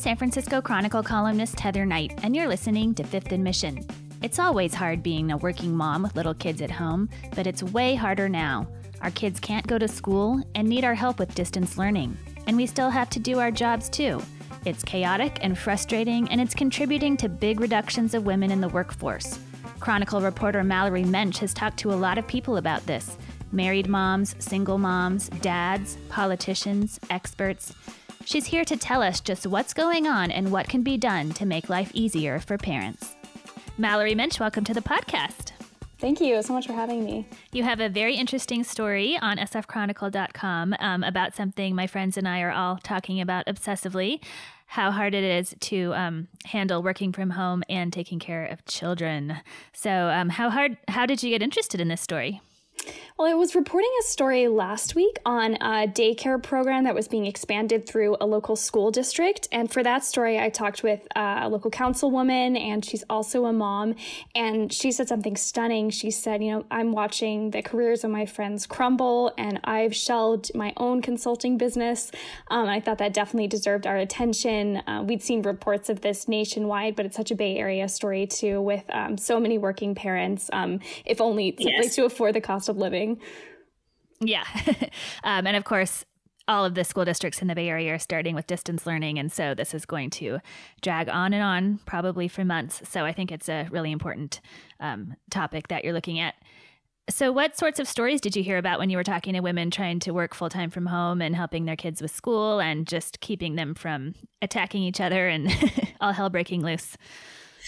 San Francisco Chronicle columnist Heather Knight, and you're listening to Fifth and Mission. It's always hard being a working mom with little kids at home, but it's way harder now. Our kids can't go to school and need our help with distance learning. And we still have to do our jobs too. It's chaotic and frustrating, and it's contributing to big reductions of women in the workforce. Chronicle reporter Mallory Moench has talked to a lot of people about this married moms, single moms, dads, politicians, experts. She's here to tell us just what's going on and what can be done to make life easier for parents. Mallory Moench, welcome to the podcast. Thank you so much for having me. You have a very interesting story on sfchronicle.com um, about something my friends and I are all talking about obsessively how hard it is to um, handle working from home and taking care of children. So, um, how hard? How did you get interested in this story? Well, I was reporting a story last week on a daycare program that was being expanded through a local school district. And for that story, I talked with a local councilwoman, and she's also a mom. And she said something stunning. She said, You know, I'm watching the careers of my friends crumble, and I've shelved my own consulting business. Um, I thought that definitely deserved our attention. Uh, we'd seen reports of this nationwide, but it's such a Bay Area story, too, with um, so many working parents, um, if only yes. to afford the cost of living. Yeah. um, and of course, all of the school districts in the Bay Area are starting with distance learning. And so this is going to drag on and on, probably for months. So I think it's a really important um, topic that you're looking at. So, what sorts of stories did you hear about when you were talking to women trying to work full time from home and helping their kids with school and just keeping them from attacking each other and all hell breaking loose?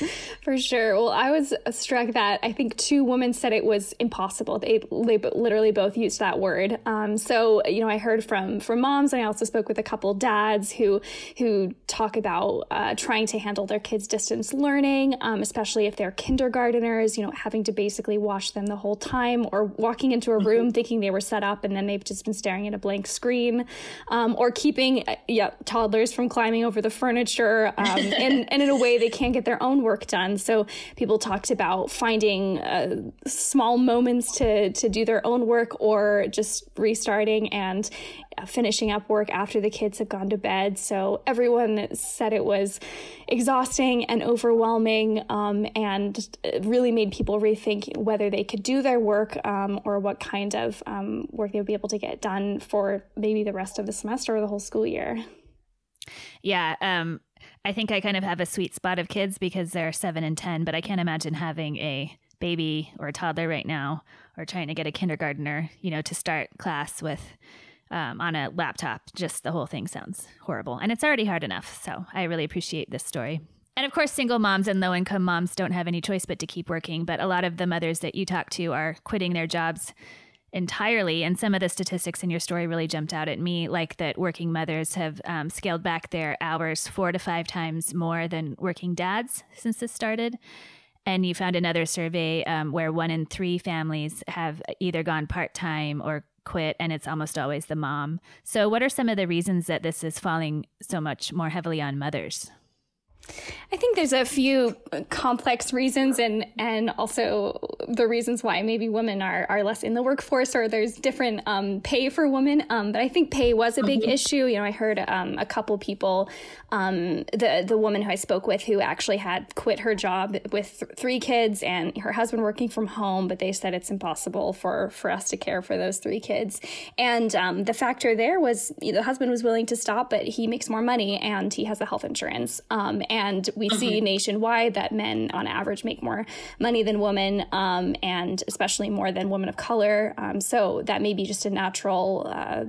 For sure. Well, I was struck that I think two women said it was impossible. They, they literally both used that word. Um, so you know, I heard from from moms, and I also spoke with a couple dads who who talk about uh, trying to handle their kids' distance learning, um, especially if they're kindergarteners. You know, having to basically watch them the whole time, or walking into a room thinking they were set up, and then they've just been staring at a blank screen, um, or keeping uh, yeah toddlers from climbing over the furniture, um, and and in a way they can't get their own work done. So people talked about finding uh, small moments to to do their own work or just restarting and finishing up work after the kids have gone to bed. So everyone said it was exhausting and overwhelming, um, and really made people rethink whether they could do their work um, or what kind of um, work they would be able to get done for maybe the rest of the semester or the whole school year. Yeah, um, I think I kind of have a sweet spot of kids because they're seven and 10, but I can't imagine having a baby or a toddler right now or trying to get a kindergartner, you know, to start class with um, on a laptop. Just the whole thing sounds horrible. And it's already hard enough. So I really appreciate this story. And of course, single moms and low income moms don't have any choice but to keep working. But a lot of the mothers that you talk to are quitting their jobs entirely. And some of the statistics in your story really jumped out at me, like that working mothers have um, scaled back their hours four to five times more than working dads since this started. And you found another survey um, where one in three families have either gone part time or quit, and it's almost always the mom. So, what are some of the reasons that this is falling so much more heavily on mothers? I think there's a few complex reasons and and also the reasons why maybe women are, are less in the workforce or there's different um, pay for women. Um, but I think pay was a big mm-hmm. issue. You know, I heard um, a couple people, um, the the woman who I spoke with who actually had quit her job with th- three kids and her husband working from home, but they said it's impossible for for us to care for those three kids. And um, the factor there was you know, the husband was willing to stop, but he makes more money and he has the health insurance. And we mm-hmm. see nationwide that men on average make more money than women, um, and especially more than women of color. Um, so that may be just a natural uh,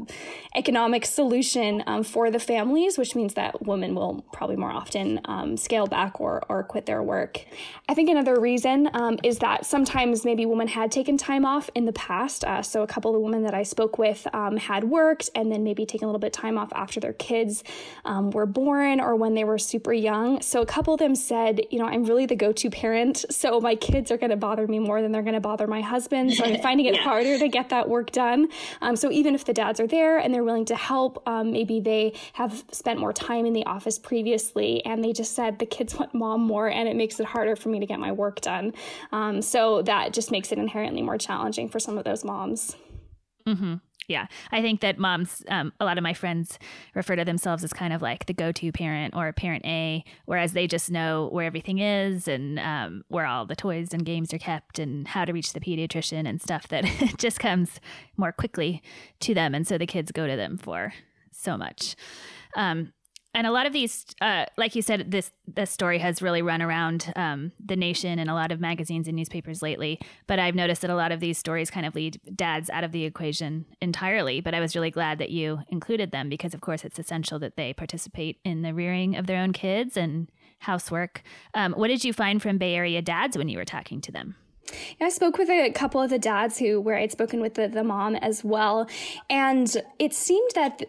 economic solution um, for the families, which means that women will probably more often um, scale back or, or quit their work. I think another reason um, is that sometimes maybe women had taken time off in the past. Uh, so a couple of women that I spoke with um, had worked and then maybe taken a little bit of time off after their kids um, were born or when they were super young. So a couple of them said, you know, I'm really the go-to parent, so my kids are going to bother me more than they're going to bother my husband. So I'm finding it yeah. harder to get that work done. Um, so even if the dads are there and they're willing to help, um, maybe they have spent more time in the office previously and they just said the kids want mom more and it makes it harder for me to get my work done. Um, so that just makes it inherently more challenging for some of those moms. Mm-hmm. Yeah, I think that moms, um, a lot of my friends refer to themselves as kind of like the go to parent or parent A, whereas they just know where everything is and um, where all the toys and games are kept and how to reach the pediatrician and stuff that just comes more quickly to them. And so the kids go to them for so much. Um, and a lot of these, uh, like you said, this this story has really run around um, the nation and a lot of magazines and newspapers lately. But I've noticed that a lot of these stories kind of lead dads out of the equation entirely. But I was really glad that you included them because, of course, it's essential that they participate in the rearing of their own kids and housework. Um, what did you find from Bay Area dads when you were talking to them? Yeah, I spoke with a couple of the dads who, where I'd spoken with the, the mom as well. And it seemed that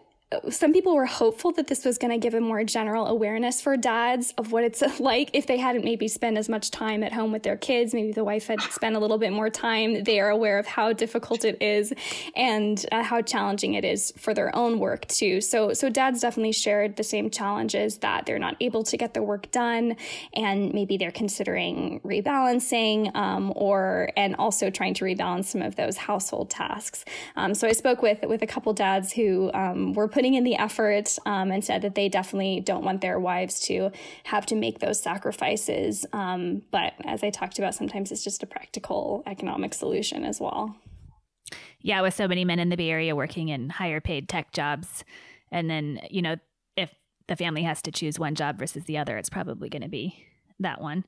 some people were hopeful that this was going to give a more general awareness for dads of what it's like if they hadn't maybe spent as much time at home with their kids. Maybe the wife had spent a little bit more time. They are aware of how difficult it is and uh, how challenging it is for their own work too. So, so dads definitely shared the same challenges that they're not able to get the work done, and maybe they're considering rebalancing um, or and also trying to rebalance some of those household tasks. Um, so I spoke with with a couple dads who um, were putting in the effort um, and said that they definitely don't want their wives to have to make those sacrifices. Um, but as I talked about, sometimes it's just a practical economic solution as well. Yeah, with so many men in the Bay Area working in higher paid tech jobs. And then, you know, if the family has to choose one job versus the other, it's probably going to be that one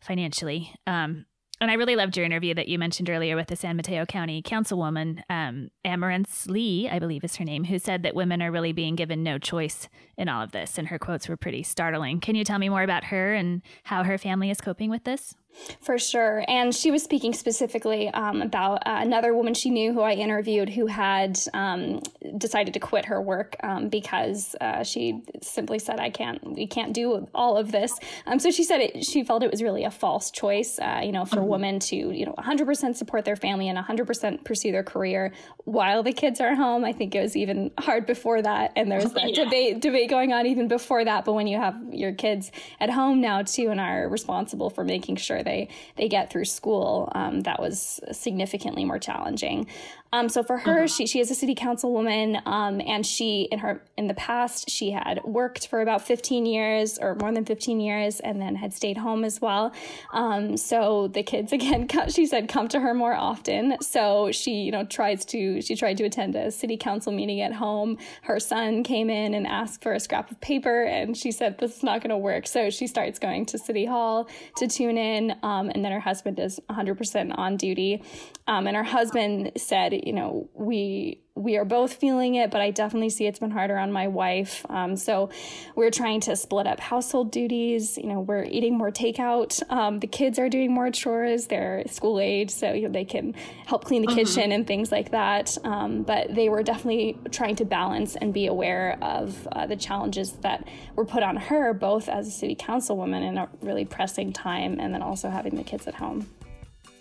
financially. Um, and I really loved your interview that you mentioned earlier with the San Mateo County Councilwoman, um, Amourence Lee, I believe is her name, who said that women are really being given no choice in all of this. And her quotes were pretty startling. Can you tell me more about her and how her family is coping with this? For sure. And she was speaking specifically um, about uh, another woman she knew who I interviewed who had um, decided to quit her work um, because uh, she simply said, I can't, we can't do all of this. Um, so she said it, she felt it was really a false choice, uh, you know, for mm-hmm. women to, you know, 100% support their family and 100% pursue their career while the kids are home. I think it was even hard before that. And there was that yeah. debate, debate going on even before that. But when you have your kids at home now too and are responsible for making sure they they get through school, um, that was significantly more challenging. Um, so for her, uh-huh. she she is a city councilwoman, um, and she in her in the past she had worked for about 15 years or more than 15 years, and then had stayed home as well. Um, so the kids again, she said, come to her more often. So she you know tries to she tried to attend a city council meeting at home. Her son came in and asked for a scrap of paper, and she said this is not going to work. So she starts going to city hall to tune in, um, and then her husband is 100% on duty, um, and her husband said you know, we we are both feeling it, but I definitely see it's been harder on my wife. Um, so we're trying to split up household duties. You know, we're eating more takeout. Um, the kids are doing more chores. They're school age, so you know, they can help clean the uh-huh. kitchen and things like that. Um, but they were definitely trying to balance and be aware of uh, the challenges that were put on her, both as a city councilwoman in a really pressing time, and then also having the kids at home.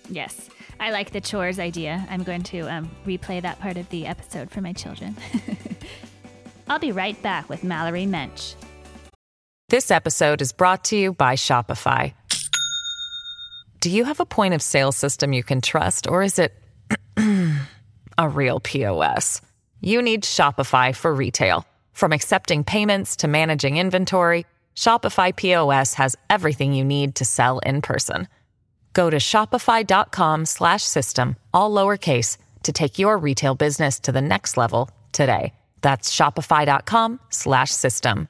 Yes. I like the chores idea. I'm going to um, replay that part of the episode for my children. I'll be right back with Mallory Moench. This episode is brought to you by Shopify. Do you have a point of sale system you can trust, or is it a real POS? You need Shopify for retail. From accepting payments to managing inventory, Shopify POS has everything you need to sell in person. Go to shopify.com slash system, all lowercase, to take your retail business to the next level today. That's shopify.com slash system.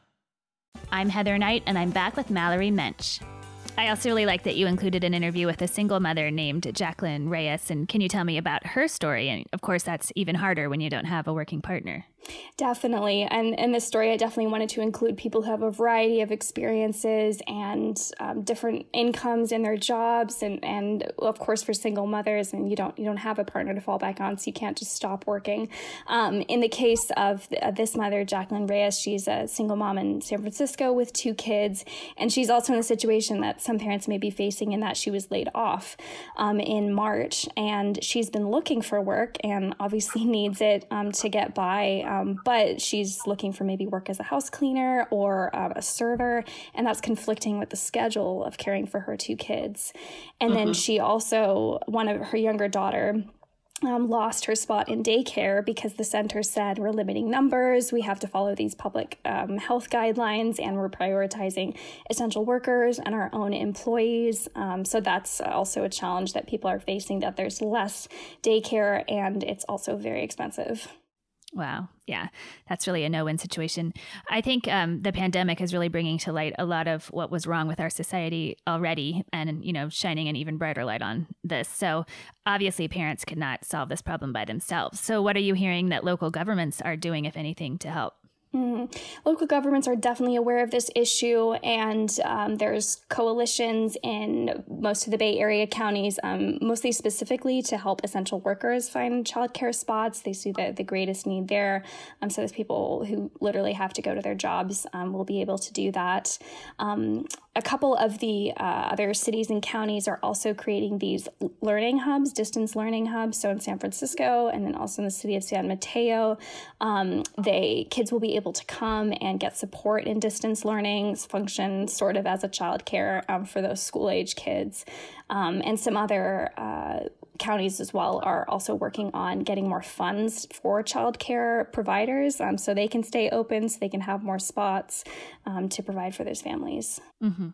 I'm Heather Knight, and I'm back with Mallory Moench. I also really like that you included an interview with a single mother named Jacqueline Reyes. And can you tell me about her story? And of course, that's even harder when you don't have a working partner. Definitely. And in this story, I definitely wanted to include people who have a variety of experiences and um, different incomes in their jobs. And, and of course, for single mothers, and you don't, you don't have a partner to fall back on, so you can't just stop working. Um, in the case of uh, this mother, Jacqueline Reyes, she's a single mom in San Francisco with two kids. And she's also in a situation that some parents may be facing in that she was laid off um, in March. And she's been looking for work and obviously needs it um, to get by um, but she's looking for maybe work as a house cleaner or um, a server, and that's conflicting with the schedule of caring for her two kids. And mm-hmm. then she also, one of her younger daughter, um, lost her spot in daycare because the center said we're limiting numbers, we have to follow these public um, health guidelines, and we're prioritizing essential workers and our own employees. Um, so that's also a challenge that people are facing that there's less daycare and it's also very expensive. Wow. Yeah, that's really a no win situation. I think um, the pandemic is really bringing to light a lot of what was wrong with our society already and, you know, shining an even brighter light on this. So obviously, parents could not solve this problem by themselves. So, what are you hearing that local governments are doing, if anything, to help? Mm. Local governments are definitely aware of this issue, and um, there's coalitions in most of the Bay Area counties, um, mostly specifically to help essential workers find childcare spots. They see the, the greatest need there. Um, so, those people who literally have to go to their jobs um, will be able to do that. Um, a couple of the uh, other cities and counties are also creating these learning hubs, distance learning hubs. So in San Francisco, and then also in the city of San Mateo, um, they kids will be able to come and get support in distance learning, function sort of as a childcare um, for those school age kids, um, and some other. Uh, counties as well are also working on getting more funds for childcare providers um, so they can stay open, so they can have more spots um, to provide for those families. Mm-hmm.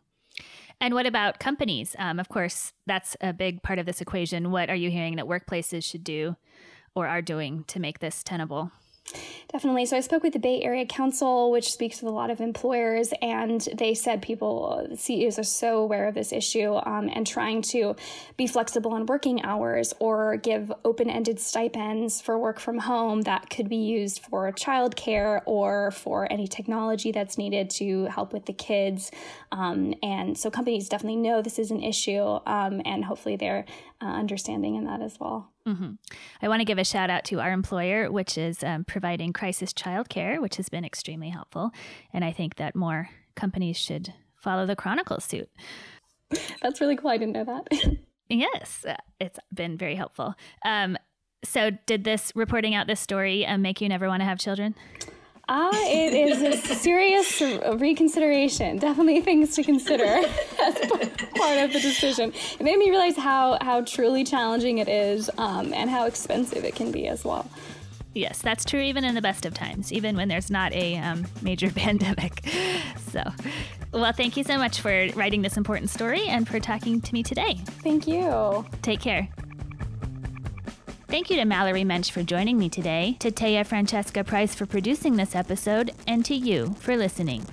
And what about companies? Um, of course, that's a big part of this equation. What are you hearing that workplaces should do or are doing to make this tenable? Definitely. So I spoke with the Bay Area Council, which speaks with a lot of employers, and they said people, CEOs are so aware of this issue um, and trying to be flexible on working hours or give open ended stipends for work from home that could be used for childcare or for any technology that's needed to help with the kids. Um, and so companies definitely know this is an issue, um, and hopefully they're uh, understanding in that as well. Mm-hmm. I want to give a shout out to our employer, which is um, providing crisis childcare, which has been extremely helpful. And I think that more companies should follow the Chronicle suit. That's really cool. I didn't know that. yes, uh, it's been very helpful. Um, so, did this reporting out this story um, make you never want to have children? Ah, it is a serious reconsideration. Definitely things to consider as part of the decision. It made me realize how how truly challenging it is, um, and how expensive it can be as well. Yes, that's true even in the best of times, even when there's not a um, major pandemic. So, well, thank you so much for writing this important story and for talking to me today. Thank you. Take care. Thank you to Mallory Moench for joining me today, to Taya Francesca Price for producing this episode, and to you for listening.